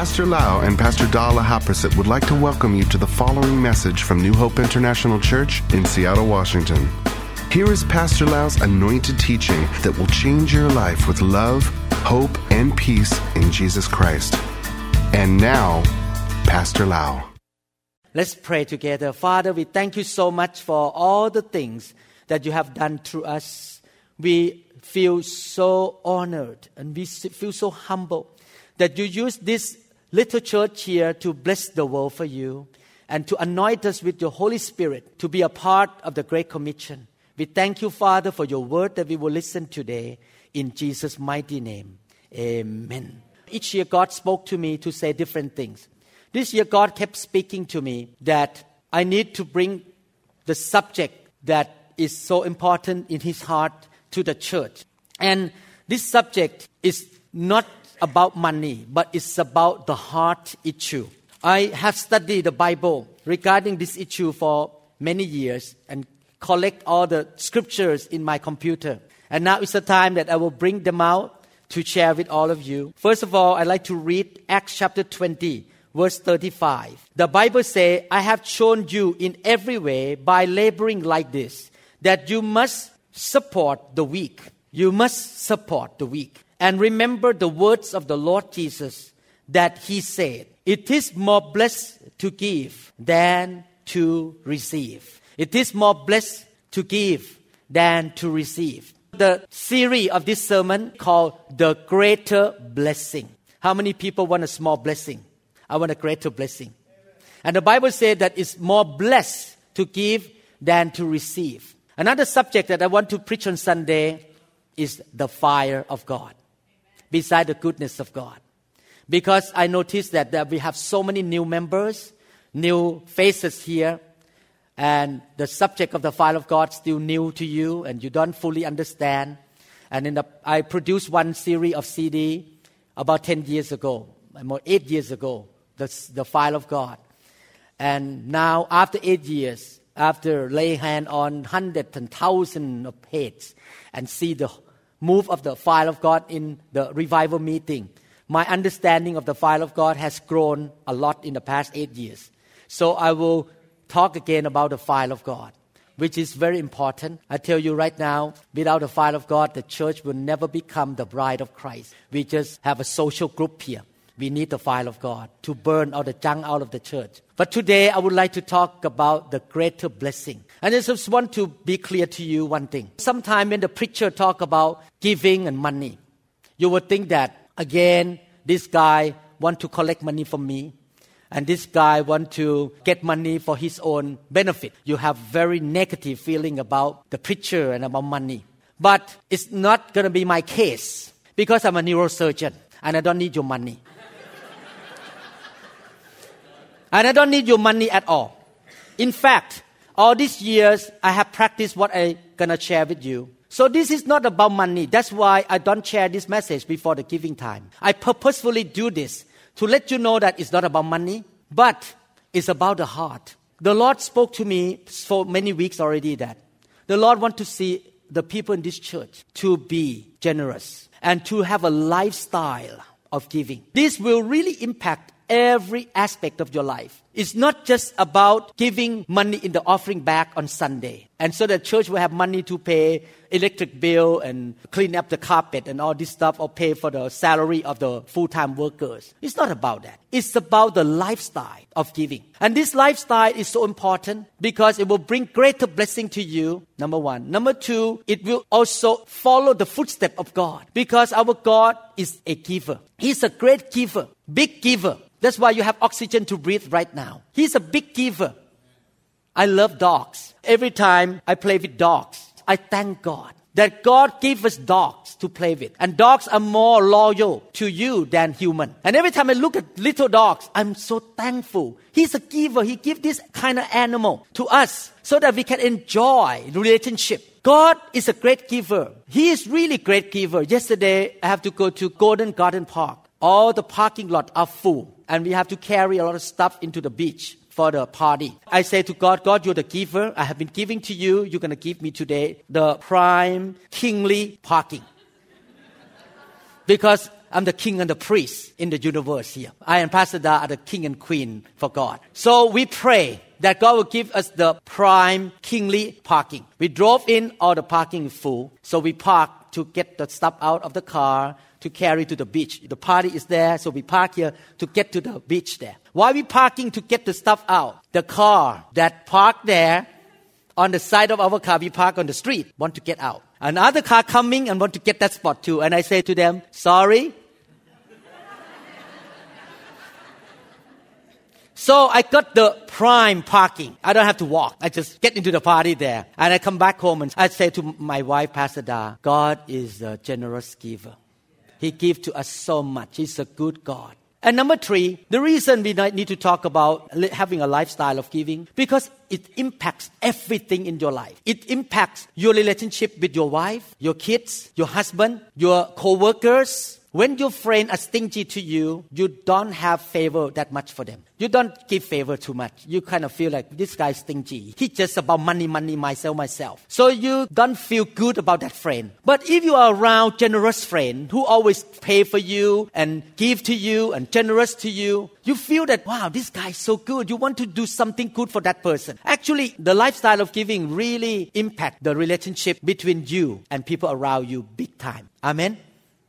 Pastor Lau and Pastor Dala Haprasit would like to welcome you to the following message from New Hope International Church in Seattle, Washington. Here is Pastor Lau's anointed teaching that will change your life with love, hope, and peace in Jesus Christ. And now, Pastor Lau. Let's pray together. Father, we thank you so much for all the things that you have done through us. We feel so honored and we feel so humble that you use this little church here to bless the world for you and to anoint us with your Holy Spirit to be a part of the Great Commission. We thank you, Father, for your word that we will listen today in Jesus' mighty name. Amen. Each year, God spoke to me to say different things. This year, God kept speaking to me that I need to bring the subject that is so important in His heart to the church. And this subject is not about money, but it's about the heart issue. I have studied the Bible regarding this issue for many years and collect all the scriptures in my computer. And now it's the time that I will bring them out to share with all of you. First of all, I'd like to read Acts chapter 20, verse 35. The Bible says, I have shown you in every way by laboring like this, that you must support the weak. You must support the weak. And remember the words of the Lord Jesus that he said, It is more blessed to give than to receive. It is more blessed to give than to receive. The series of this sermon called The Greater Blessing. How many people want a small blessing? I want a greater blessing. And the Bible said that it's more blessed to give than to receive. Another subject that I want to preach on Sunday is the fire of God beside the goodness of God. Because I noticed that, that we have so many new members, new faces here, and the subject of the file of God still new to you, and you don't fully understand. And in the, I produced one series of CD about 10 years ago, more eight years ago, the, the fire of God. And now, after eight years, after laying hand on hundreds and thousands of heads and see the move of the fire of God in the revival meeting, my understanding of the fire of God has grown a lot in the past eight years. So I will talk again about the fire of God, which is very important. I tell you right now, without the fire of God, the church will never become the bride of Christ. We just have a social group here. We need the fire of God to burn all the junk out of the church. But today I would like to talk about the greater blessing. And I just want to be clear to you one thing. Sometimes when the preacher talk about giving and money, you would think that again, this guy want to collect money from me and this guy want to get money for his own benefit. You have very negative feeling about the preacher and about money. But it's not going to be my case because I'm a neurosurgeon and I don't need your money. And I don't need your money at all. In fact, all these years I have practiced what I'm gonna share with you. So this is not about money. That's why I don't share this message before the giving time. I purposefully do this to let you know that it's not about money, but it's about the heart. The Lord spoke to me for many weeks already that the Lord want to see the people in this church to be generous and to have a lifestyle of giving. This will really impact every aspect of your life. It's not just about giving money in the offering bag on Sunday. And so the church will have money to pay electric bill and clean up the carpet and all this stuff or pay for the salary of the full-time workers. It's not about that. It's about the lifestyle of giving. And this lifestyle is so important because it will bring greater blessing to you. Number one. Number two, it will also follow the footstep of God because our God is a giver. He's a great giver, big giver. That's why you have oxygen to breathe right now. He's a big giver. I love dogs. Every time I play with dogs, I thank God that God gave us dogs to play with. And dogs are more loyal to you than human. And every time I look at little dogs, I'm so thankful. He's a giver. He gives this kind of animal to us so that we can enjoy relationship. God is a great giver. He is really great giver. Yesterday, I have to go to Golden Garden Park. All the parking lot are full and we have to carry a lot of stuff into the beach for the party. I say to God, God, you're the giver. I have been giving to you. You're going to give me today the prime kingly parking. because I'm the king and the priest in the universe here. I and Pastor Da are the king and queen for God. So we pray that God will give us the prime kingly parking. We drove in, all the parking full. So we parked to get the stuff out of the car to carry to the beach. The party is there, so we park here to get to the beach there. Why we parking to get the stuff out? The car that parked there on the side of our car, we park on the street, want to get out. Another car coming and want to get that spot too. And I say to them, sorry. so I got the prime parking. I don't have to walk. I just get into the party there. And I come back home and I say to my wife, Pastor Da, God is a generous giver. He gives to us so much. He's a good God. And number three, the reason we need to talk about having a lifestyle of giving, because it impacts everything in your life. It impacts your relationship with your wife, your kids, your husband, your co-workers, when your friend are stingy to you, you don't have favor that much for them. You don't give favor too much. You kind of feel like this guy's stingy. He's just about money, money, myself, myself. So you don't feel good about that friend. But if you are around generous friend who always pay for you and give to you and generous to you, you feel that wow, this guy is so good. You want to do something good for that person. Actually, the lifestyle of giving really impact the relationship between you and people around you big time. Amen.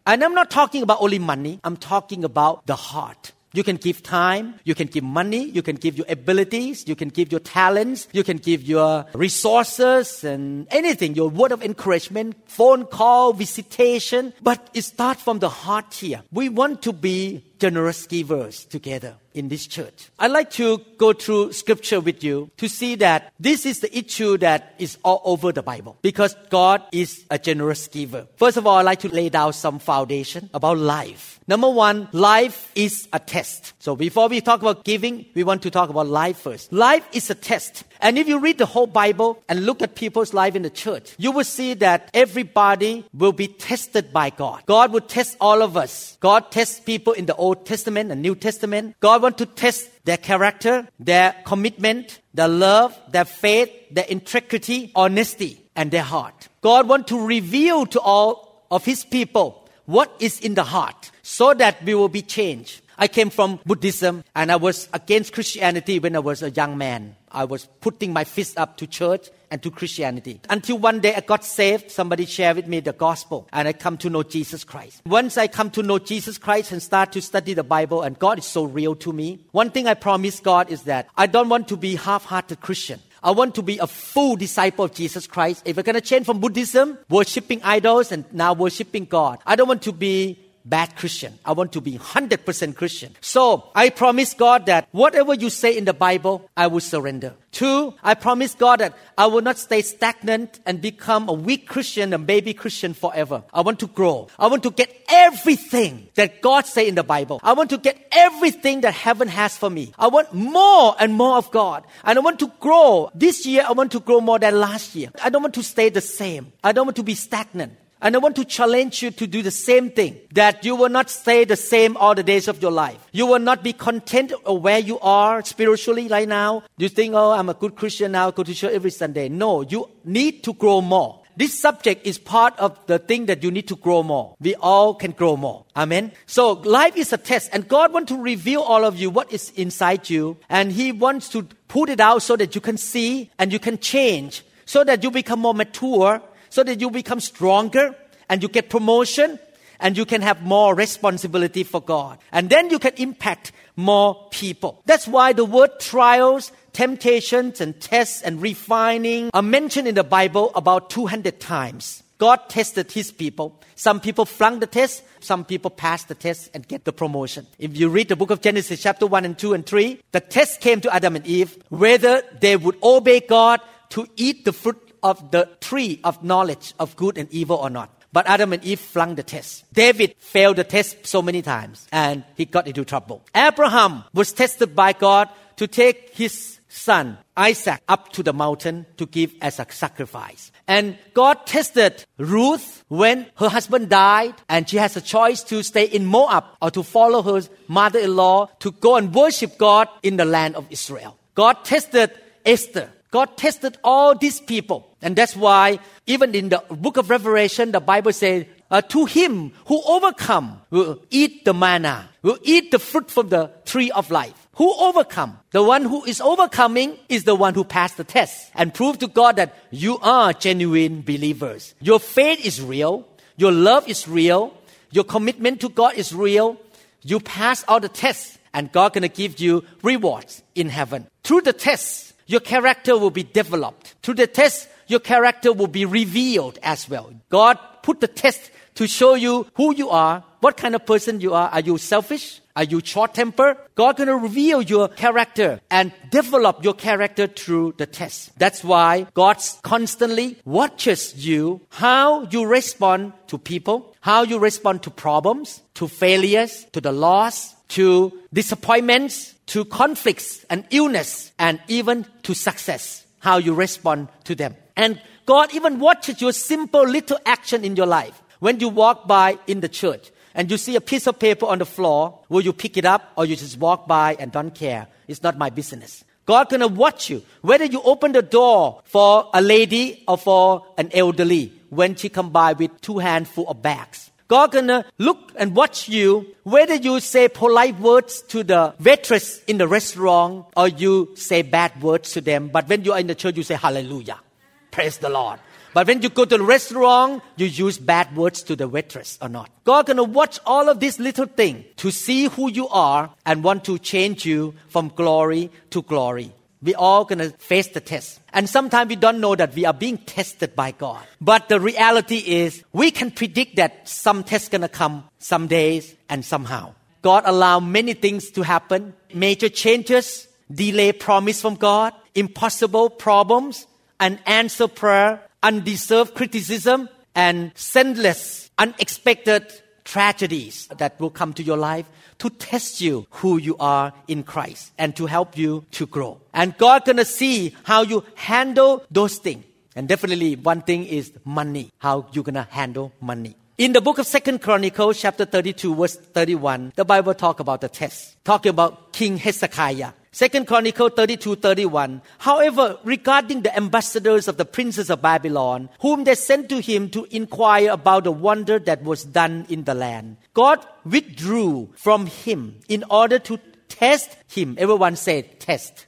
And I'm not talking about only money, I'm talking about the heart. You can give time, you can give money, you can give your abilities, you can give your talents, you can give your resources and anything, your word of encouragement, phone call, visitation. But it starts from the heart here. We want to be generous givers together in this church. I'd like to go through scripture with you to see that this is the issue that is all over the Bible because God is a generous giver. First of all, I'd like to lay down some foundation about life. Number one, life is a test. So before we talk about giving, we want to talk about life first. Life is a test. And if you read the whole Bible and look at people's life in the church, you will see that everybody will be tested by God. God will test all of us. God tests people in the Old Testament and New Testament. God wants to test their character, their commitment, their love, their faith, their integrity, honesty, and their heart. God wants to reveal to all of His people what is in the heart so that we will be changed. I came from Buddhism and I was against Christianity when I was a young man. I was putting my fist up to church and to Christianity. Until one day I got saved, somebody shared with me the gospel and I come to know Jesus Christ. Once I come to know Jesus Christ and start to study the Bible and God is so real to me, one thing I promise God is that I don't want to be half-hearted Christian. I want to be a full disciple of Jesus Christ. If we're going to change from Buddhism, worshipping idols, and now worshipping God, I don't want to be bad Christian. I want to be 100% Christian. So I promise God that whatever you say in the Bible, I will surrender. Two, I promise God that I will not stay stagnant and become a weak Christian, a baby Christian forever. I want to grow. I want to get everything that God say in the Bible. I want to get everything that heaven has for me. I want more and more of God. And I want to grow. This year, I want to grow more than last year. I don't want to stay the same. I don't want to be stagnant. And I want to challenge you to do the same thing. That you will not stay the same all the days of your life. You will not be content where you are spiritually right now. You think, oh, I'm a good Christian now, I go to church every Sunday. No, you need to grow more. This subject is part of the thing that you need to grow more. We all can grow more. Amen. So life is a test and God wants to reveal all of you what is inside you and He wants to put it out so that you can see and you can change so that you become more mature so that you become stronger and you get promotion and you can have more responsibility for God. And then you can impact more people. That's why the word trials, temptations, and tests and refining are mentioned in the Bible about 200 times. God tested his people. Some people flunk the test, some people passed the test and get the promotion. If you read the book of Genesis, chapter 1 and 2 and 3, the test came to Adam and Eve whether they would obey God to eat the fruit of the tree of knowledge of good and evil or not. But Adam and Eve flung the test. David failed the test so many times and he got into trouble. Abraham was tested by God to take his son Isaac up to the mountain to give as a sacrifice. And God tested Ruth when her husband died and she has a choice to stay in Moab or to follow her mother-in-law to go and worship God in the land of Israel. God tested Esther God tested all these people. And that's why even in the book of Revelation, the Bible says uh, to him who overcome will eat the manna, will eat the fruit from the tree of life. Who overcome? The one who is overcoming is the one who passed the test and proved to God that you are genuine believers. Your faith is real. Your love is real. Your commitment to God is real. You pass all the tests and God gonna give you rewards in heaven. Through the tests, your character will be developed. Through the test, your character will be revealed as well. God put the test to show you who you are, what kind of person you are. Are you selfish? Are you short tempered? God gonna reveal your character and develop your character through the test. That's why God constantly watches you, how you respond to people, how you respond to problems, to failures, to the loss, to disappointments, to conflicts and illness, and even to success. How you respond to them. And God even watches your simple little action in your life. When you walk by in the church and you see a piece of paper on the floor, will you pick it up or you just walk by and don't care? It's not my business. God gonna watch you. Whether you open the door for a lady or for an elderly when she come by with two handful of bags. God gonna look and watch you whether you say polite words to the waitress in the restaurant or you say bad words to them. But when you are in the church, you say hallelujah. Praise the Lord. But when you go to the restaurant, you use bad words to the waitress or not. God gonna watch all of these little things to see who you are and want to change you from glory to glory. We all gonna face the test. And sometimes we don't know that we are being tested by God. But the reality is we can predict that some test gonna come some days and somehow. God allow many things to happen, major changes, delay promise from God, impossible problems, unanswered prayer, undeserved criticism, and senseless, unexpected tragedies that will come to your life to test you who you are in Christ and to help you to grow. And God gonna see how you handle those things. And definitely one thing is money, how you're gonna handle money. In the book of Second Chronicles, chapter 32, verse 31, the Bible talk about the test, talking about King Hezekiah. Second Chronicle 32, 31. However, regarding the ambassadors of the princes of Babylon, whom they sent to him to inquire about the wonder that was done in the land, God withdrew from him in order to test him. Everyone said test.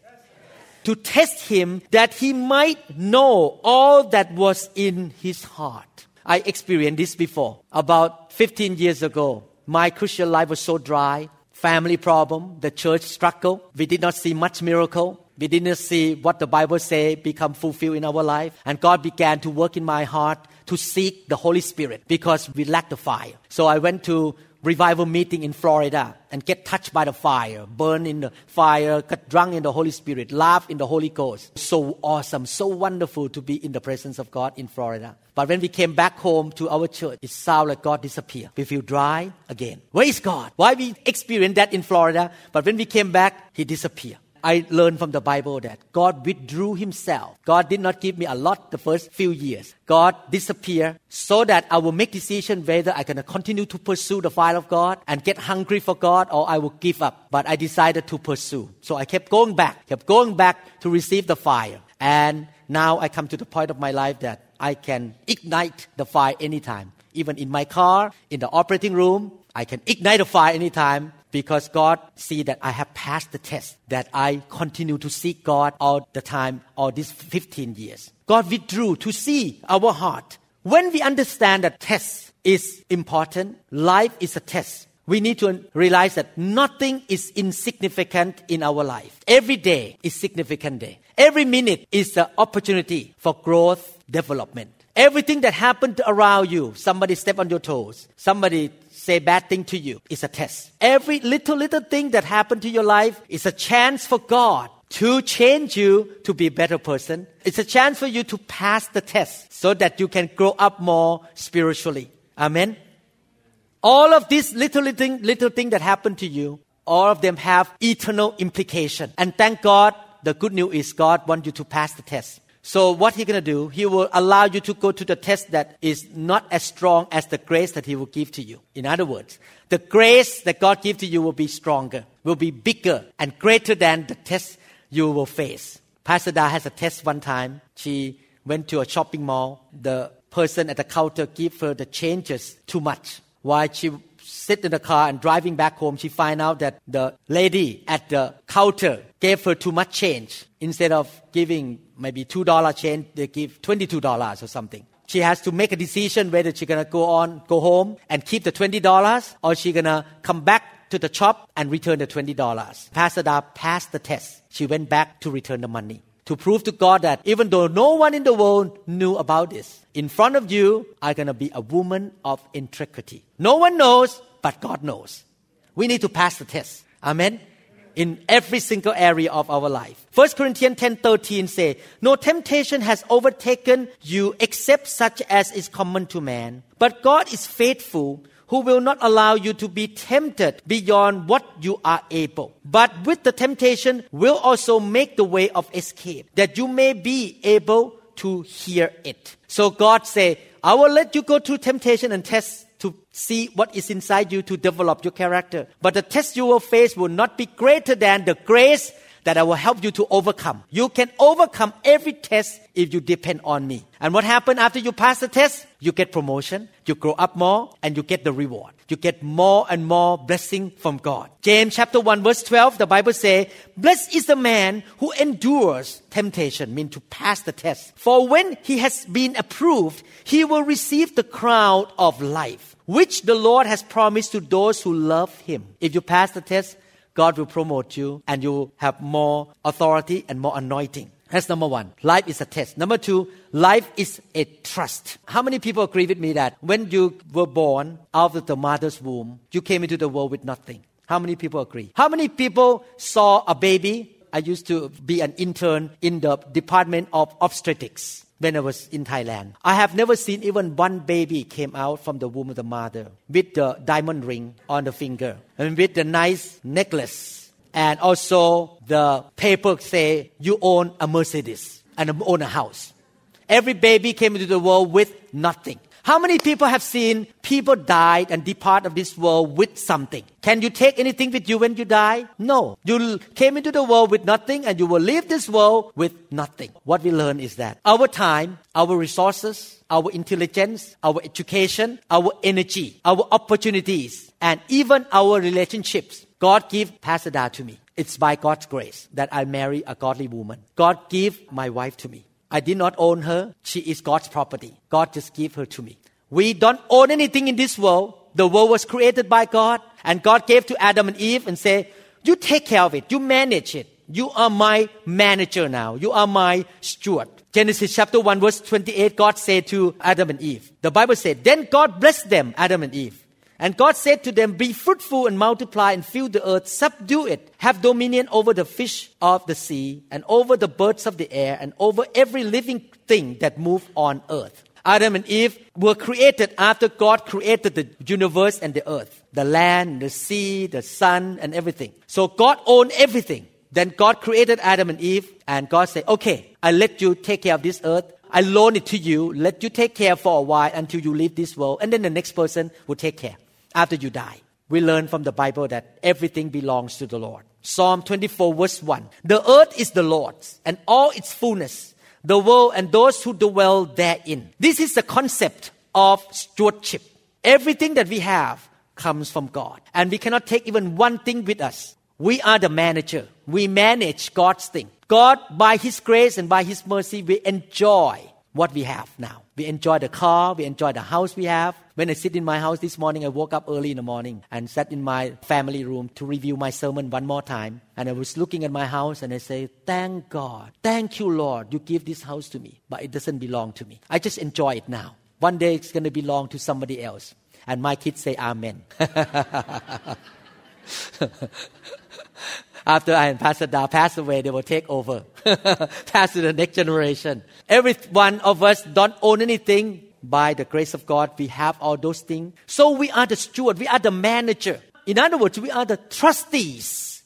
To test him that he might know all that was in his heart. I experienced this before. About 15 years ago, my Christian life was so dry family problem, the church struggle. We did not see much miracle. We didn't see what the Bible say become fulfilled in our life. And God began to work in my heart to seek the Holy Spirit because we lacked the fire. So I went to revival meeting in Florida and get touched by the fire, burn in the fire, get drunk in the Holy Spirit, laugh in the Holy Ghost. So awesome, so wonderful to be in the presence of God in Florida. But when we came back home to our church, it sounded like God disappeared. We feel dry again. Where is God? Why we experienced that in Florida, but when we came back, He disappeared. I learned from the Bible that God withdrew himself. God did not give me a lot the first few years. God disappeared so that I will make decision whether I can continue to pursue the fire of God and get hungry for God or I will give up. But I decided to pursue. So I kept going back, kept going back to receive the fire. And now I come to the point of my life that I can ignite the fire anytime. Even in my car, in the operating room, I can ignite the fire anytime because God see that I have passed the test, that I continue to seek God all the time, all these 15 years. God withdrew to see our heart. When we understand that test is important, life is a test. We need to realize that nothing is insignificant in our life. Every day is significant day. Every minute is the opportunity for growth, development. Everything that happened around you, somebody step on your toes, somebody say bad thing to you is a test. Every little, little thing that happened to your life is a chance for God to change you to be a better person. It's a chance for you to pass the test so that you can grow up more spiritually. Amen. All of these little, little, little thing that happened to you, all of them have eternal implication. And thank God, the good news is God wants you to pass the test. So what he gonna do? He will allow you to go to the test that is not as strong as the grace that he will give to you. In other words, the grace that God gives to you will be stronger, will be bigger and greater than the test you will face. Pastor Da has a test one time. She went to a shopping mall. The person at the counter gave her the changes too much. While she sit in the car and driving back home, she find out that the lady at the counter gave her too much change. Instead of giving maybe two dollar change, they give twenty two dollars or something. She has to make a decision whether she's gonna go on, go home and keep the twenty dollars, or she's gonna come back to the shop and return the twenty dollars. Pastor Da passed the test. She went back to return the money to prove to God that even though no one in the world knew about this, in front of you, I'm going to be a woman of integrity. No one knows, but God knows. We need to pass the test. Amen. In every single area of our life. 1 Corinthians 10 13 say, No temptation has overtaken you except such as is common to man. But God is faithful who will not allow you to be tempted beyond what you are able. But with the temptation will also make the way of escape, that you may be able to hear it. So God say, I will let you go through temptation and test to see what is inside you to develop your character. But the test you will face will not be greater than the grace that I will help you to overcome. You can overcome every test if you depend on me. And what happens after you pass the test? You get promotion, you grow up more, and you get the reward. You get more and more blessing from God. James chapter 1 verse 12, the Bible says, Blessed is the man who endures temptation, mean to pass the test. For when he has been approved, he will receive the crown of life, which the Lord has promised to those who love him. If you pass the test, God will promote you and you will have more authority and more anointing. That's number one. Life is a test. Number two, life is a trust. How many people agree with me that when you were born out of the mother's womb, you came into the world with nothing? How many people agree? How many people saw a baby? I used to be an intern in the Department of Obstetrics when I was in Thailand. I have never seen even one baby came out from the womb of the mother with the diamond ring on the finger and with the nice necklace. And also the paper say you own a Mercedes and own a house. Every baby came into the world with nothing. How many people have seen people died and depart of this world with something? Can you take anything with you when you die? No. You came into the world with nothing and you will leave this world with nothing. What we learn is that our time, our resources, our intelligence, our education, our energy, our opportunities, and even our relationships, God gave Pastor Da to me. It's by God's grace that I marry a godly woman. God gave my wife to me. I did not own her. She is God's property. God just gave her to me. We don't own anything in this world. The world was created by God and God gave to Adam and Eve and said, you take care of it. You manage it. You are my manager now. You are my steward. Genesis chapter 1 verse 28, God said to Adam and Eve, the Bible said, then God blessed them, Adam and Eve. And God said to them, Be fruitful and multiply and fill the earth, subdue it, have dominion over the fish of the sea, and over the birds of the air, and over every living thing that moves on earth. Adam and Eve were created after God created the universe and the earth, the land, the sea, the sun, and everything. So God owned everything. Then God created Adam and Eve, and God said, Okay, I let you take care of this earth. I loan it to you, let you take care for a while until you leave this world, and then the next person will take care after you die. We learn from the Bible that everything belongs to the Lord. Psalm 24 verse 1. The earth is the Lord's and all its fullness, the world and those who dwell therein. This is the concept of stewardship. Everything that we have comes from God. And we cannot take even one thing with us. We are the manager. We manage God's thing. God, by His grace and by His mercy, we enjoy what we have now. We enjoy the car, we enjoy the house we have. When I sit in my house this morning, I woke up early in the morning and sat in my family room to review my sermon one more time. And I was looking at my house and I say, Thank God, thank you, Lord, you give this house to me, but it doesn't belong to me. I just enjoy it now. One day it's going to belong to somebody else. And my kids say, Amen. After I and Pastor Da pass away, they will take over, pass to the next generation. Every one of us don't own anything. By the grace of God, we have all those things. So we are the steward. We are the manager. In other words, we are the trustees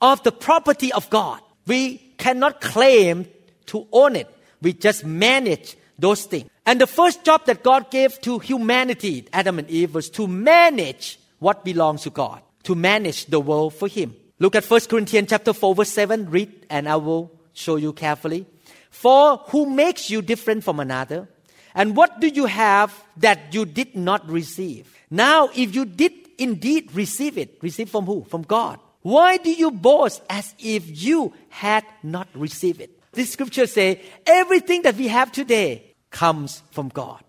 of the property of God. We cannot claim to own it. We just manage those things. And the first job that God gave to humanity, Adam and Eve, was to manage what belongs to God, to manage the world for Him. Look at 1 Corinthians chapter 4 verse 7. Read and I will show you carefully. For who makes you different from another And what do you have that you did not receive? Now, if you did indeed receive it, receive from who? From God. Why do you boast as if you had not received it? This scripture say everything that we have today comes from God.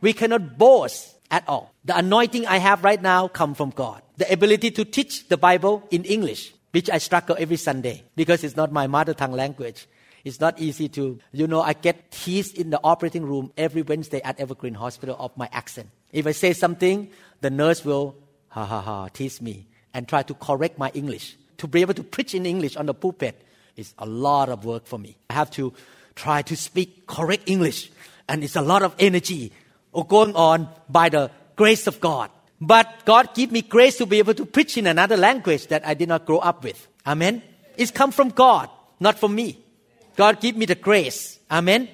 We cannot boast at all. The anointing I have right now come from God. The ability to teach the Bible in English, which I struggle every Sunday because it's not my mother tongue language. It's not easy to, you know, I get teased in the operating room every Wednesday at Evergreen Hospital of my accent. If I say something, the nurse will, ha ha ha, tease me and try to correct my English. To be able to preach in English on the pulpit is a lot of work for me. I have to try to speak correct English, and it's a lot of energy going on by the grace of God. But God give me grace to be able to preach in another language that I did not grow up with. Amen. It's come from God, not from me. God give me the grace. Amen.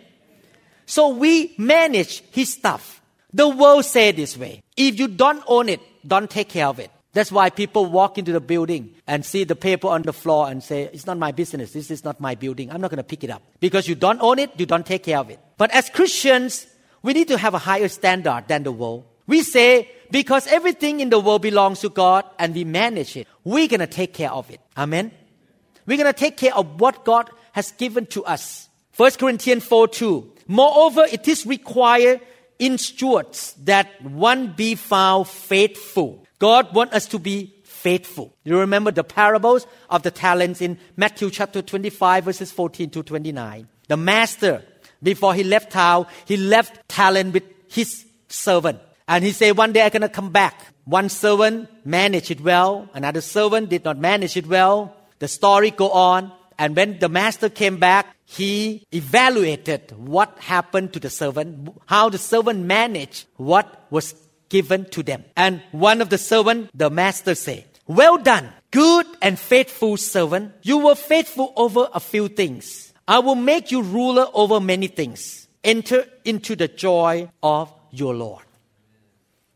So we manage His stuff. The world say this way. If you don't own it, don't take care of it. That's why people walk into the building and see the paper on the floor and say, It's not my business. This is not my building. I'm not going to pick it up. Because you don't own it, you don't take care of it. But as Christians, we need to have a higher standard than the world. We say, because everything in the world belongs to God and we manage it, we're going to take care of it. Amen. We're going to take care of what God has given to us. 1 Corinthians 4 2. Moreover, it is required in stewards that one be found faithful. God wants us to be faithful. You remember the parables of the talents in Matthew chapter 25 verses 14 to 29. The master, before he left town, he left talent with his servant. And he said, one day I'm going to come back. One servant managed it well. Another servant did not manage it well. The story go on. And when the master came back, he evaluated what happened to the servant, how the servant managed what was given to them. And one of the servant, the master said, well done, good and faithful servant. You were faithful over a few things. I will make you ruler over many things. Enter into the joy of your Lord.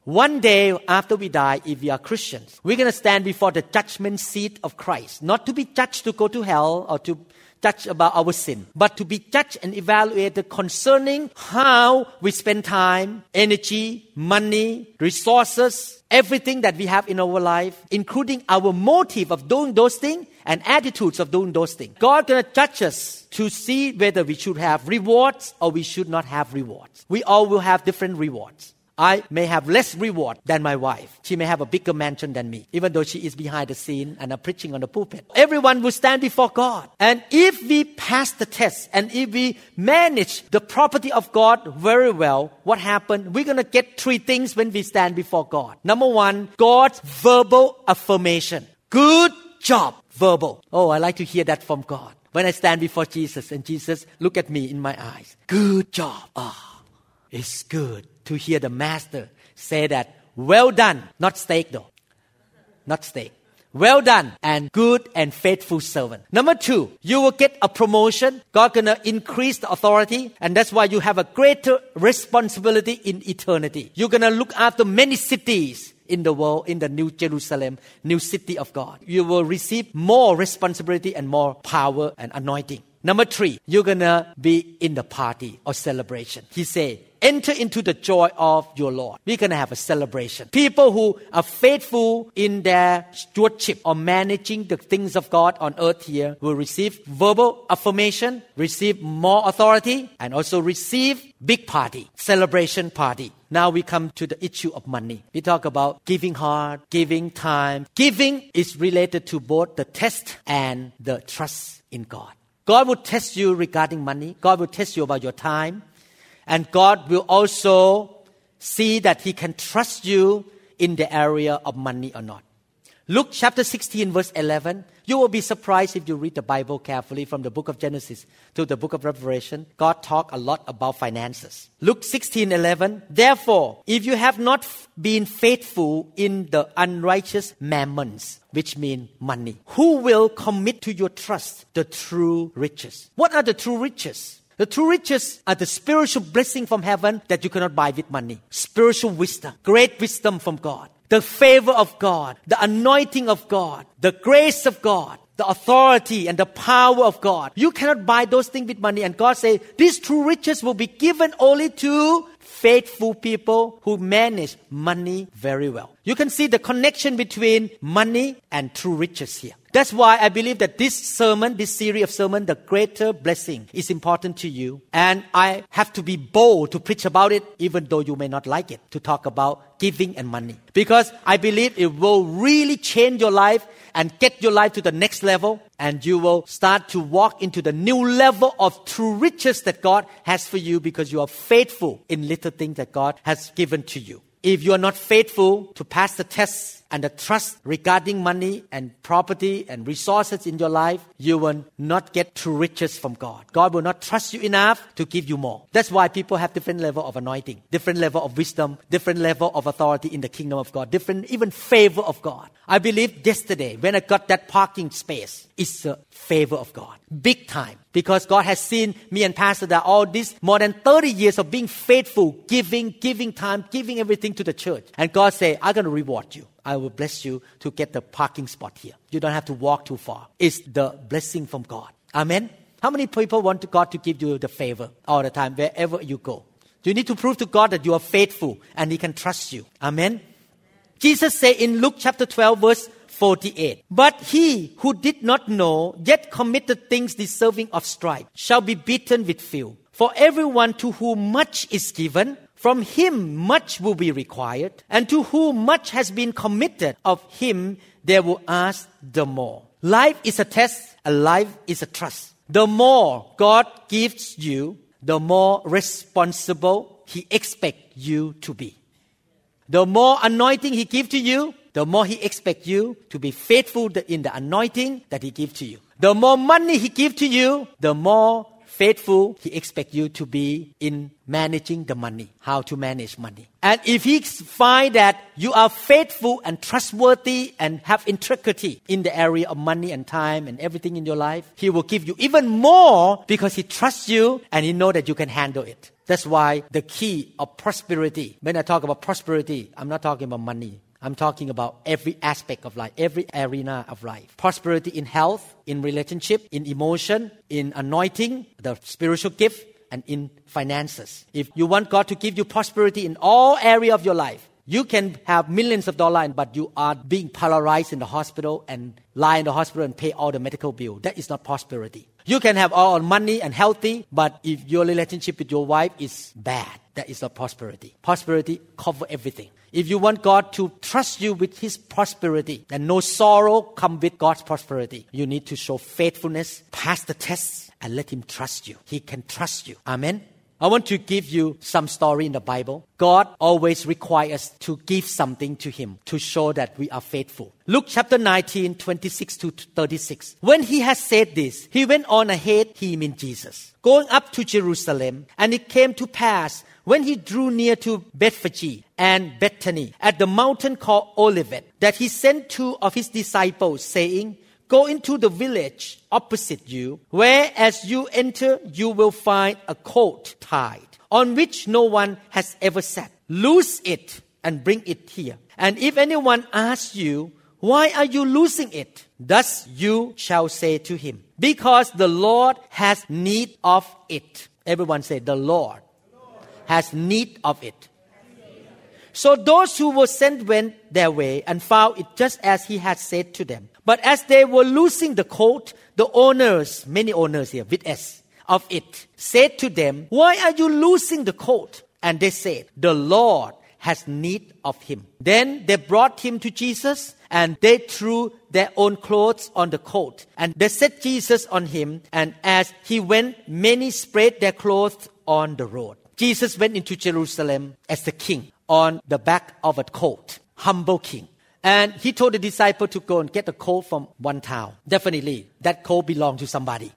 One day after we die, if we are Christians, we're going to stand before the judgment seat of Christ, not to be judged to go to hell or to judge about our sin, but to be judged and evaluated concerning how we spend time, energy, money, resources, everything that we have in our life, including our motive of doing those things and attitudes of doing those things. God gonna judge us to see whether we should have rewards or we should not have rewards. We all will have different rewards. I may have less reward than my wife. She may have a bigger mansion than me, even though she is behind the scene and I'm preaching on the pulpit. Everyone will stand before God. And if we pass the test and if we manage the property of God very well, what happened? We're going to get three things when we stand before God. Number one, God's verbal affirmation. Good job. Verbal. Oh, I like to hear that from God. When I stand before Jesus and Jesus look at me in my eyes. Good job. Ah, oh, it's good to hear the master say that, well done, not steak though, not steak. Well done and good and faithful servant. Number two, you will get a promotion. God gonna increase the authority and that's why you have a greater responsibility in eternity. You're gonna look after many cities in the world, in the New Jerusalem, new city of God. You will receive more responsibility and more power and anointing. Number three, you're gonna be in the party or celebration. He said, enter into the joy of your Lord. We're going to have a celebration. People who are faithful in their stewardship or managing the things of God on earth here will receive verbal affirmation, receive more authority, and also receive big party, celebration party. Now we come to the issue of money. We talk about giving heart, giving time. Giving is related to both the test and the trust in God. God will test you regarding money. God will test you about your time. And God will also see that He can trust you in the area of money or not. Luke chapter 16, verse 11. You will be surprised if you read the Bible carefully from the book of Genesis to the book of Revelation. God talked a lot about finances. Luke 16, 11. Therefore, if you have not been faithful in the unrighteous mammons, which mean money, who will commit to your trust the true riches? What are the true riches? The true riches are the spiritual blessing from heaven that you cannot buy with money. Spiritual wisdom, great wisdom from God, the favor of God, the anointing of God, the grace of God, the authority and the power of God. You cannot buy those things with money. And God says, these true riches will be given only to faithful people who manage money very well. You can see the connection between money and true riches here. That's why I believe that this sermon, this series of sermon, the greater blessing is important to you. And I have to be bold to preach about it, even though you may not like it, to talk about giving and money. Because I believe it will really change your life and get your life to the next level. And you will start to walk into the new level of true riches that God has for you because you are faithful in little things that God has given to you. If you are not faithful to pass the tests and the trust regarding money and property and resources in your life, you will not get true riches from God. God will not trust you enough to give you more. That's why people have different level of anointing, different level of wisdom, different level of authority in the kingdom of God, different even favor of God. I believe yesterday when I got that parking space, it's a favor of God. Big time. Because God has seen me and Pastor Da all this more than 30 years of being faithful, giving, giving time, giving everything to the church. And God say, I'm going to reward you. I will bless you to get the parking spot here. You don't have to walk too far. It's the blessing from God. Amen. How many people want God to give you the favor all the time, wherever you go? You need to prove to God that you are faithful and He can trust you. Amen. Jesus said in Luke chapter 12, verse 48. But he who did not know, yet committed things deserving of stripe, shall be beaten with few. For everyone to whom much is given, from him much will be required, and to whom much has been committed, of him they will ask the more. Life is a test, and life is a trust. The more God gives you, the more responsible He expects you to be. The more anointing He gives to you, the more He expects you to be faithful in the anointing that He gives to you. The more money He gives to you, the more faithful he expects you to be in managing the money, how to manage money. And if he find that you are faithful and trustworthy and have integrity in the area of money and time and everything in your life, he will give you even more because he trusts you and he know that you can handle it. That's why the key of prosperity, when I talk about prosperity, I'm not talking about money. I'm talking about every aspect of life, every arena of life. Prosperity in health, in relationship, in emotion, in anointing, the spiritual gift, and in finances. If you want God to give you prosperity in all area of your life, you can have millions of dollars, but you are being paralyzed in the hospital and lie in the hospital and pay all the medical bill. That is not prosperity. You can have all money and healthy, but if your relationship with your wife is bad, that is not prosperity. Prosperity cover everything. If you want God to trust you with His prosperity and no sorrow come with God's prosperity, you need to show faithfulness, pass the tests, and let Him trust you. He can trust you. Amen. I want to give you some story in the Bible. God always requires us to give something to Him to show that we are faithful. Luke chapter 19, 26 to 36. When he has said this, he went on ahead, he means Jesus, going up to Jerusalem, and it came to pass when he drew near to Bethphage and Bethany at the mountain called Olivet, that he sent two of his disciples, saying, Go into the village opposite you, where as you enter, you will find a coat tied, on which no one has ever sat. Loose it and bring it here. And if anyone asks you, why are you losing it? Thus you shall say to him, because the Lord has need of it. Everyone say, the Lord has need of it. So those who were sent went their way and found it just as he had said to them. But as they were losing the coat, the owners, many owners here with S, of it, said to them, Why are you losing the coat? And they said, The Lord has need of him. Then they brought him to Jesus and they threw their own clothes on the coat and they set Jesus on him. And as he went, many spread their clothes on the road. Jesus went into Jerusalem as the king on the back of a colt, humble king. And he told the disciple to go and get a coat from one town. Definitely, that coat belonged to somebody.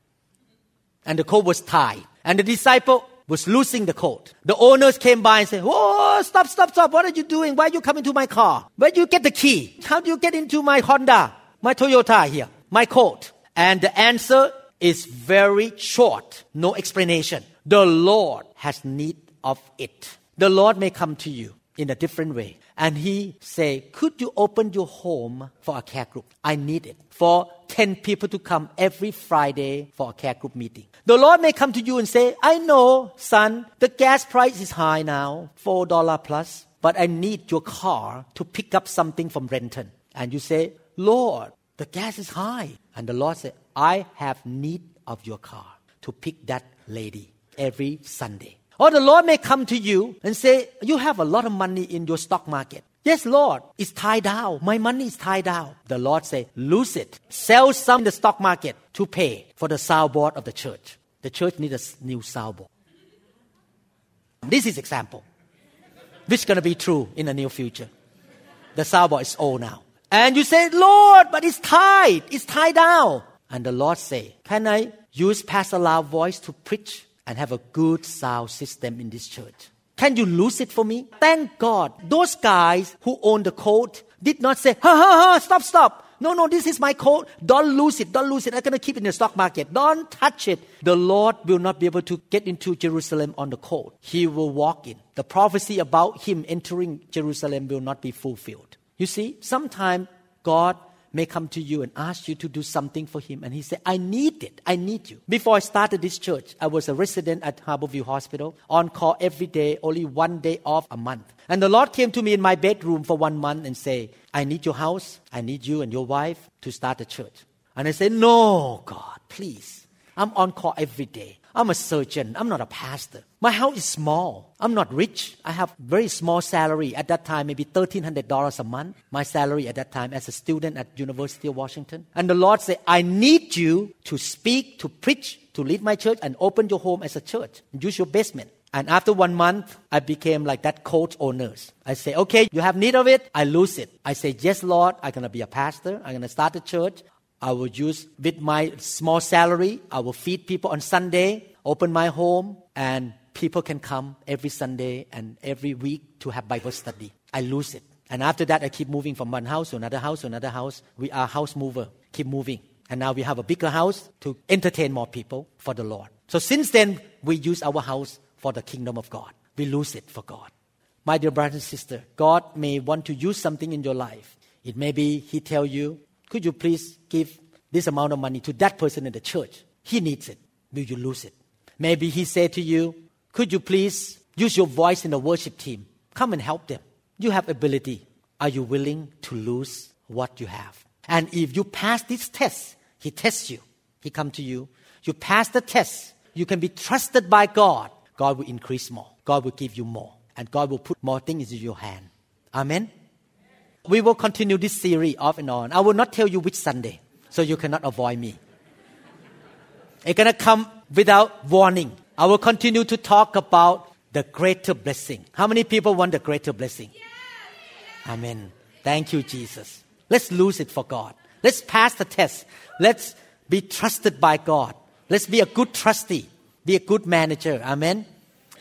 And the coat was tied. And the disciple was losing the coat. The owners came by and said, Oh, stop, stop, stop. What are you doing? Why are you coming to my car? Where do you get the key? How do you get into my Honda, my Toyota here, my coat? And the answer is very short, no explanation. The Lord has need of it. The Lord may come to you in a different way. And he say, could you open your home for a care group? I need it. For 10 people to come every Friday for a care group meeting. The Lord may come to you and say, I know, son, the gas price is high now, $4 plus, but I need your car to pick up something from Renton. And you say, Lord, the gas is high. And the Lord said, I have need of your car to pick that lady every Sunday. Or the Lord may come to you and say, You have a lot of money in your stock market. Yes, Lord, it's tied down. My money is tied down. The Lord say, lose it. Sell some in the stock market to pay for the soundboard of the church. The church needs a new soundboard. This is example. This is going to be true in the near future. The soundboard is old now. And you say, Lord, but it's tied. It's tied down. And the Lord say, can I use Pastor Lau voice to preach and have a good sound system in this church? Can you lose it for me? Thank God. Those guys who own the coat did not say, ha ha ha, stop, stop. No, no, this is my coat. Don't lose it. Don't lose it. I'm going to keep it in the stock market. Don't touch it. The Lord will not be able to get into Jerusalem on the coat. He will walk in. The prophecy about him entering Jerusalem will not be fulfilled. You see, sometimes God may come to you and ask you to do something for him. And he said, I need it. I need you. Before I started this church, I was a resident at Harborview Hospital, on call every day, only one day off a month. And the Lord came to me in my bedroom for one month and say, I need your house. I need you and your wife to start a church. And I said, No, God, please. I'm on call every day. I'm a surgeon. I'm not a pastor. My house is small. I'm not rich. I have very small salary at that time, maybe $1,300 a month. My salary at that time as a student at University of Washington. And the Lord said, I need you to speak, to preach, to lead my church and open your home as a church. Use your basement. And after one month, I became like that coach or nurse. I say, okay, you have need of it. I lose it. I say, yes, Lord, I'm going to be a pastor. I'm going to start a church. I will use with my small salary. I will feed people on Sunday, open my home, and people can come every Sunday and every week to have Bible study. I lose it. And after that, I keep moving from one house to another house to another house. We are house mover, keep moving. And now we have a bigger house to entertain more people for the Lord. So since then, we use our house for the kingdom of God. We lose it for God. My dear brother and sister, God may want to use something in your life. It may be He tell you, could you please give this amount of money to that person in the church? He needs it. Will you lose it? Maybe he said to you, could you please use your voice in the worship team? Come and help them. You have ability. Are you willing to lose what you have? And if you pass this test, he tests you. He come to you. You pass the test. You can be trusted by God. God will increase more. God will give you more. And God will put more things into your hand. Amen. We will continue this series off and on. I will not tell you which Sunday, so you cannot avoid me. It's gonna come without warning. I will continue to talk about the greater blessing. How many people want the greater blessing? Amen. Thank you, Jesus. Let's lose it for God. Let's pass the test. Let's be trusted by God. Let's be a good trustee. Be a good manager. Amen.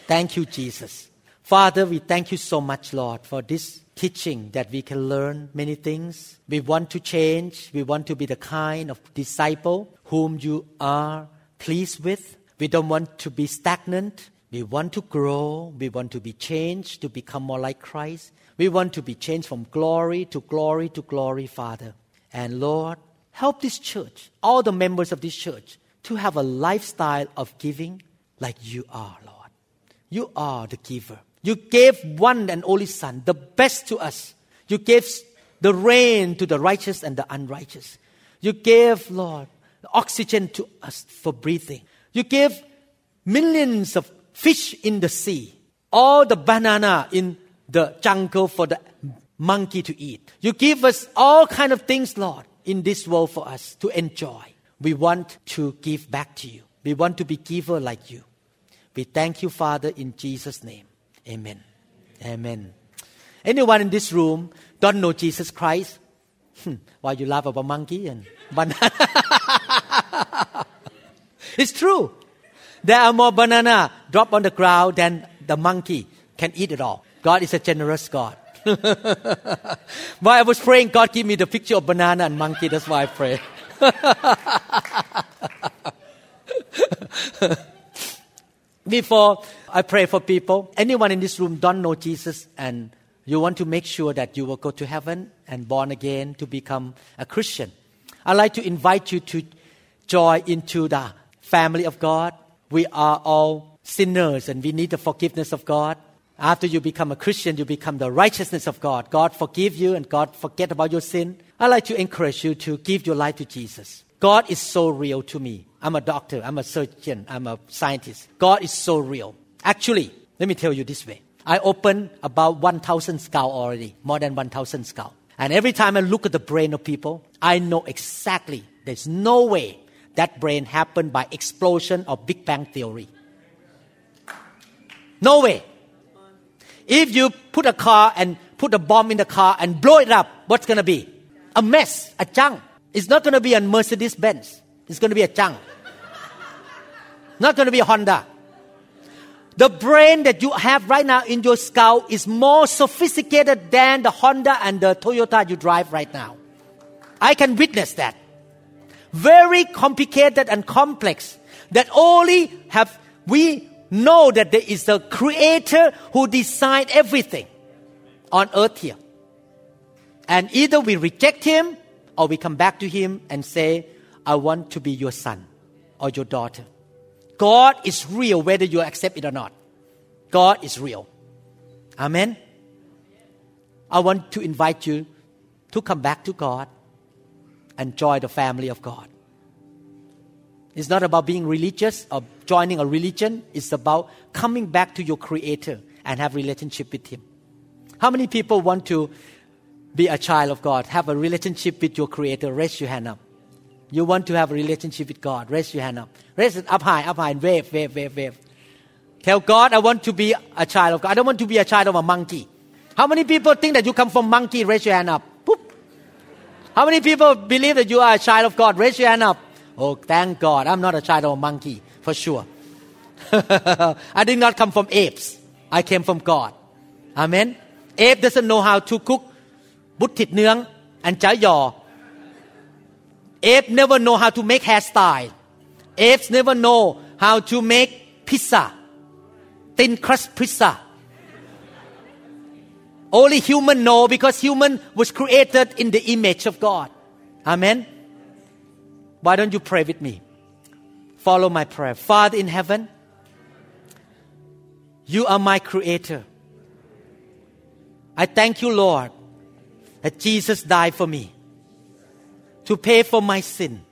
Thank you, Jesus. Father, we thank you so much, Lord, for this teaching that we can learn many things. We want to change. We want to be the kind of disciple whom you are pleased with. We don't want to be stagnant. We want to grow. We want to be changed to become more like Christ. We want to be changed from glory to glory to glory, Father. And Lord, help this church, all the members of this church, to have a lifestyle of giving like you are, Lord. You are the giver. You gave one and only Son, the best to us. You gave the rain to the righteous and the unrighteous. You gave, Lord, oxygen to us for breathing. You gave millions of fish in the sea, all the banana in the jungle for the monkey to eat. You give us all kind of things, Lord, in this world for us to enjoy. We want to give back to you. We want to be giver like you. We thank you, Father, in Jesus' name. Amen. Amen. Anyone in this room don't know Jesus Christ? Hmm, why you laugh about monkey and banana? it's true. There are more banana drop on the ground than the monkey can eat it all. God is a generous God. While I was praying, God gave me the picture of banana and monkey. That's why I pray. Before I pray for people, anyone in this room don't know Jesus and you want to make sure that you will go to heaven and born again to become a Christian. I'd like to invite you to join into the family of God. We are all sinners and we need the forgiveness of God. After you become a Christian, you become the righteousness of God. God forgive you and God forget about your sin. I'd like to encourage you to give your life to Jesus. God is so real to me. I'm a doctor, I'm a surgeon, I'm a scientist. God is so real. Actually, let me tell you this way. I opened about 1,000 skull already, more than 1,000 skull. And every time I look at the brain of people, I know exactly there's no way that brain happened by explosion of Big Bang theory. No way. If you put a car and put a bomb in the car and blow it up, what's going to be? A mess, a junk. It's not going to be a Mercedes Benz. It's going to be a junk. not going to be a Honda. The brain that you have right now in your skull is more sophisticated than the Honda and the Toyota you drive right now. I can witness that. Very complicated and complex that only have we know that there is a creator who designed everything on earth here. And either we reject him or we come back to him and say, I want to be your son or your daughter. God is real whether you accept it or not. God is real. Amen. I want to invite you to come back to God and join the family of God. It's not about being religious or joining a religion. It's about coming back to your Creator and have relationship with Him. How many people want to be a child of God, have a relationship with your Creator? Raise your hand up. You want to have a relationship with God? Raise your hand up. Raise it up high, up high, and wave, wave, wave, wave. Tell God, I want to be a child of God. I don't want to be a child of a monkey. How many people think that you come from monkey? Raise your hand up. How many people believe that you are a child of God? Raise your hand up. Oh, thank God. I'm not a child of a monkey, for sure. I did not come from apes. I came from God. Amen. Ape doesn't know how to cook buttit nuang and chai yaw. Ape never know how to make hairstyle. Apes never know how to make pizza, thin crust pizza. Only human know because human was created in the image of God. Amen. Why don't you pray with me? Follow my prayer. Father in heaven, you are my creator. I thank you, Lord, that Jesus died for me to pay for my sin.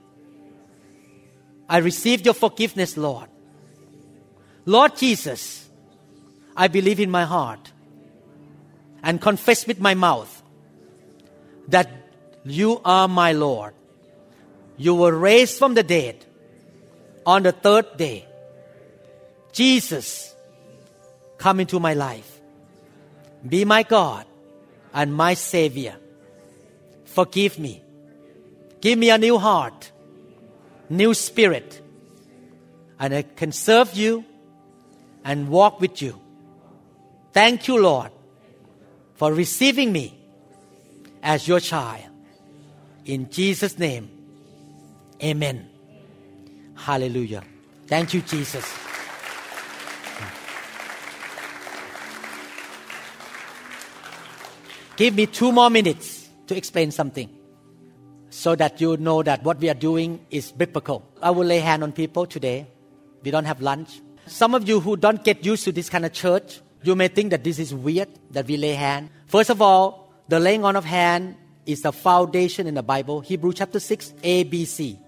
I received your forgiveness, Lord. Lord Jesus, I believe in my heart and confess with my mouth that you are my Lord you were raised from the dead on the third day. Jesus, come into my life. Be my God and my Savior. Forgive me. Give me a new heart, new spirit, and I can serve you and walk with you. Thank you, Lord, for receiving me as your child. In Jesus' name. Amen. Hallelujah. Thank you, Jesus. Give me two more minutes to explain something so that you know that what we are doing is biblical. I will lay hand on people today. We don't have lunch. Some of you who don't get used to this kind of church, you may think that this is weird that we lay hand. First of all, the laying on of hand is the foundation in the Bible. Hebrew chapter 6, A, B, C.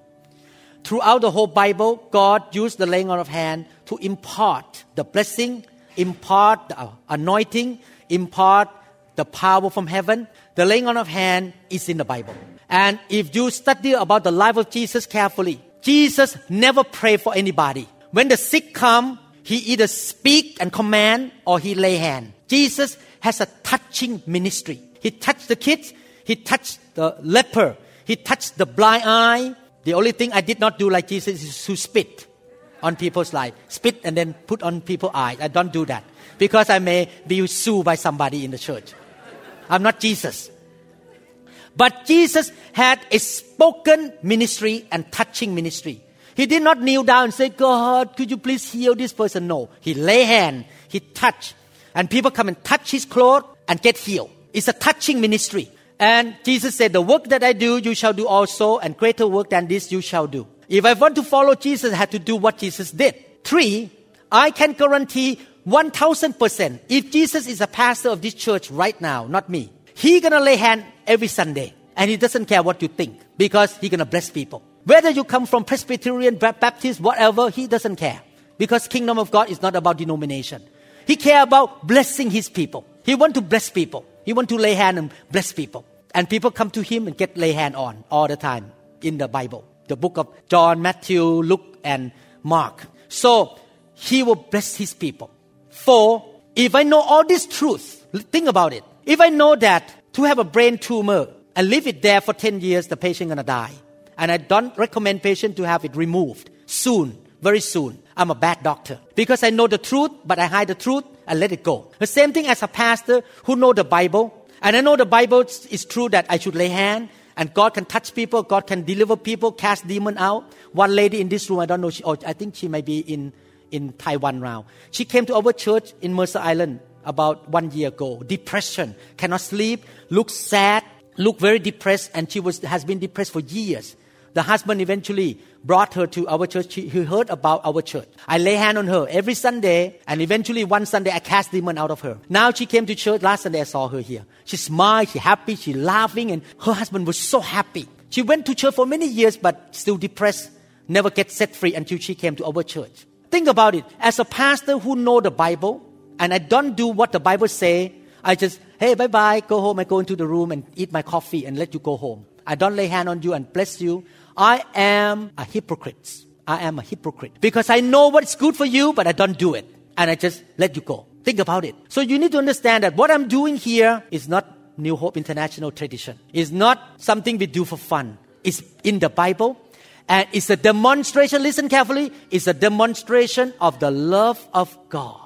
Throughout the whole Bible, God used the laying on of hand to impart the blessing, impart the anointing, impart the power from heaven. The laying on of hand is in the Bible. And if you study about the life of Jesus carefully, Jesus never prayed for anybody. When the sick come, he either speak and command or he lay hand. Jesus has a touching ministry. He touched the kids, he touched the leper, he touched the blind eye, the only thing I did not do like Jesus is to spit on people's life. Spit and then put on people's eyes. I don't do that because I may be sued by somebody in the church. I'm not Jesus. But Jesus had a spoken ministry and touching ministry. He did not kneel down and say, God, could you please heal this person? No. He lay hand, he touched, and people come and touch his clothes and get healed. It's a touching ministry. And Jesus said, The work that I do, you shall do also, and greater work than this you shall do. If I want to follow Jesus, I have to do what Jesus did. Three, I can guarantee 1000% if Jesus is a pastor of this church right now, not me, he gonna lay hand every Sunday and he doesn't care what you think because he gonna bless people. Whether you come from Presbyterian, Baptist, whatever, he doesn't care because kingdom of God is not about denomination. He care about blessing his people. He want to bless people. He want to lay hand and bless people. And people come to him and get lay hand on all the time in the Bible. The book of John, Matthew, Luke, and Mark. So he will bless his people. Four, if I know all this truth, think about it. If I know that to have a brain tumor and leave it there for 10 years, the patient gonna die. And I don't recommend patient to have it removed soon, very soon. I'm a bad doctor because I know the truth, but I hide the truth and let it go. The same thing as a pastor who know the Bible, and I know the Bible is true that I should lay hand and God can touch people, God can deliver people, cast demon out. One lady in this room, I don't know, she, oh, I think she may be in in Taiwan now. She came to our church in Mercer Island about one year ago. Depression, cannot sleep, looks sad, look very depressed, and she was has been depressed for years. The husband eventually brought her to our church. He heard about our church. I lay hand on her every Sunday, and eventually one Sunday I cast demon out of her. Now she came to church. Last Sunday I saw her here. She smiled, she happy, she laughing, and her husband was so happy. She went to church for many years, but still depressed, never get set free until she came to our church. Think about it. As a pastor who know the Bible, and I don't do what the Bible say, I just, hey, bye bye, go home. I go into the room and eat my coffee and let you go home. I don't lay hand on you and bless you. I am a hypocrite. I am a hypocrite because I know what's good for you, but I don't do it. And I just let you go. Think about it. So you need to understand that what I'm doing here is not New Hope International tradition. It's not something we do for fun. It's in the Bible and it's a demonstration, listen carefully, it's a demonstration of the love of God.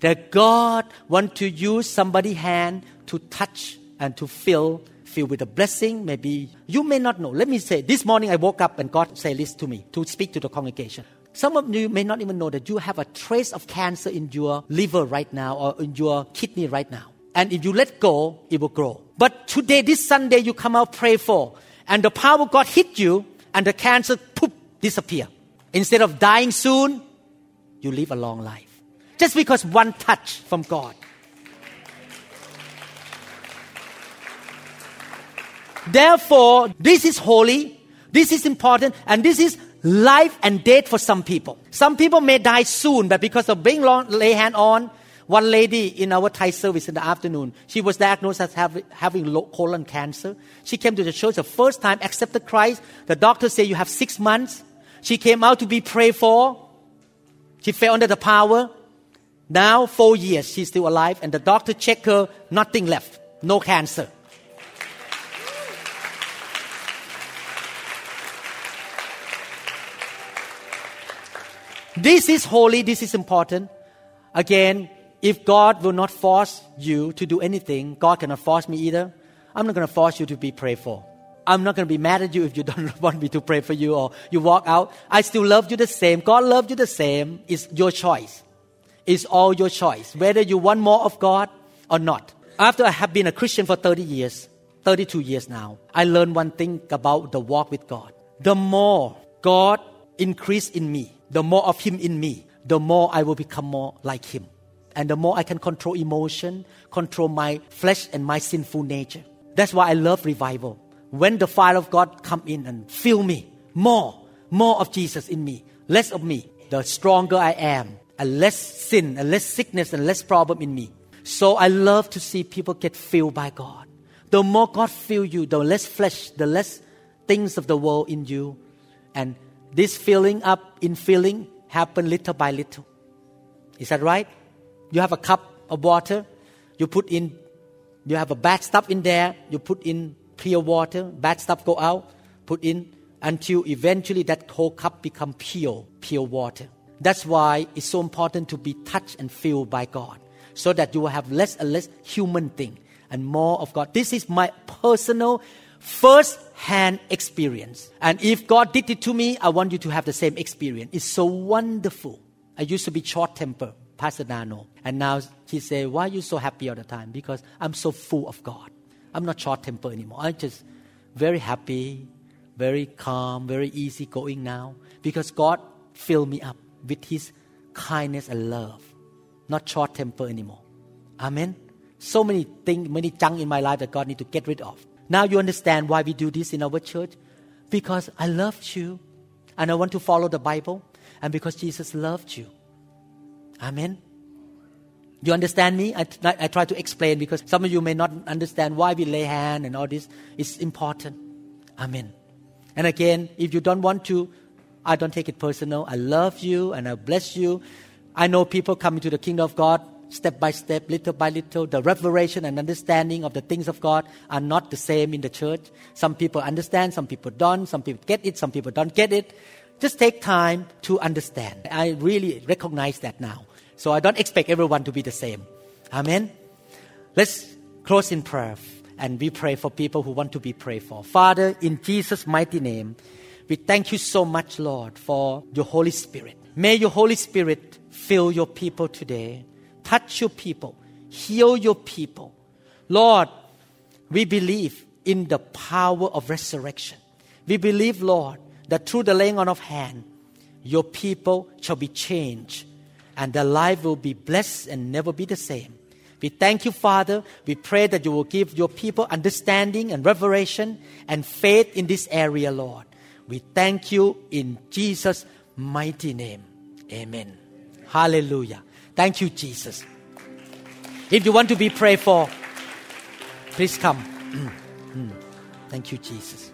That God wants to use somebody's hand to touch and to fill, fill with a blessing. Maybe you may not know. Let me say, this morning I woke up and God said this to me to speak to the congregation. Some of you may not even know that you have a trace of cancer in your liver right now or in your kidney right now. And if you let go, it will grow. But today, this Sunday, you come out pray for, and the power of God hit you, and the cancer poof, disappear. Instead of dying soon, you live a long life. Just because one touch from God. Therefore, this is holy, this is important, and this is life and death for some people. Some people may die soon, but because of being long, lay hand on, one lady in our Thai service in the afternoon, she was diagnosed as having, having colon cancer. She came to the church the first time, accepted Christ. The doctor said, You have six months. She came out to be prayed for. She fell under the power. Now, four years, she's still alive, and the doctor checked her, nothing left, no cancer. This is holy, this is important. Again, if God will not force you to do anything, God cannot force me either. I'm not going to force you to be prayed for. I'm not going to be mad at you if you don't want me to pray for you or you walk out. I still love you the same. God loves you the same. It's your choice. It's all your choice, whether you want more of God or not. After I have been a Christian for 30 years, 32 years now, I learned one thing about the walk with God. The more God increase in me, the more of Him in me, the more I will become more like Him and the more I can control emotion, control my flesh and my sinful nature. That's why I love revival. When the fire of God come in and fill me more, more of Jesus in me, less of me, the stronger I am, and less sin, and less sickness, and less problem in me. So I love to see people get filled by God. The more God fill you, the less flesh, the less things of the world in you, and this filling up in filling happen little by little. Is that right? you have a cup of water, you put in, you have a bad stuff in there, you put in pure water, bad stuff go out, put in until eventually that whole cup become pure, pure water. That's why it's so important to be touched and filled by God, so that you will have less and less human thing and more of God. This is my personal first hand experience. And if God did it to me, I want you to have the same experience. It's so wonderful. I used to be short tempered. Pastor Nano. And now he said, Why are you so happy all the time? Because I'm so full of God. I'm not short tempered anymore. I'm just very happy, very calm, very easy going now because God filled me up with His kindness and love, not short temper anymore. Amen. So many things, many junk in my life that God need to get rid of. Now you understand why we do this in our church? Because I loved you and I want to follow the Bible and because Jesus loved you. Amen. You understand me? I, I try to explain because some of you may not understand why we lay hand and all this. It's important. Amen. And again, if you don't want to, I don't take it personal. I love you and I bless you. I know people come into the kingdom of God step by step, little by little. The revelation and understanding of the things of God are not the same in the church. Some people understand, some people don't, some people get it, some people don't get it. Just take time to understand. I really recognize that now. So I don't expect everyone to be the same. Amen. Let's close in prayer and we pray for people who want to be prayed for. Father, in Jesus' mighty name, we thank you so much, Lord, for your Holy Spirit. May your Holy Spirit fill your people today, touch your people, heal your people. Lord, we believe in the power of resurrection. We believe, Lord, that through the laying on of hand, your people shall be changed and their life will be blessed and never be the same. We thank you, Father. We pray that you will give your people understanding and revelation and faith in this area, Lord. We thank you in Jesus' mighty name. Amen. Hallelujah. Thank you, Jesus. If you want to be prayed for, please come. Thank you, Jesus.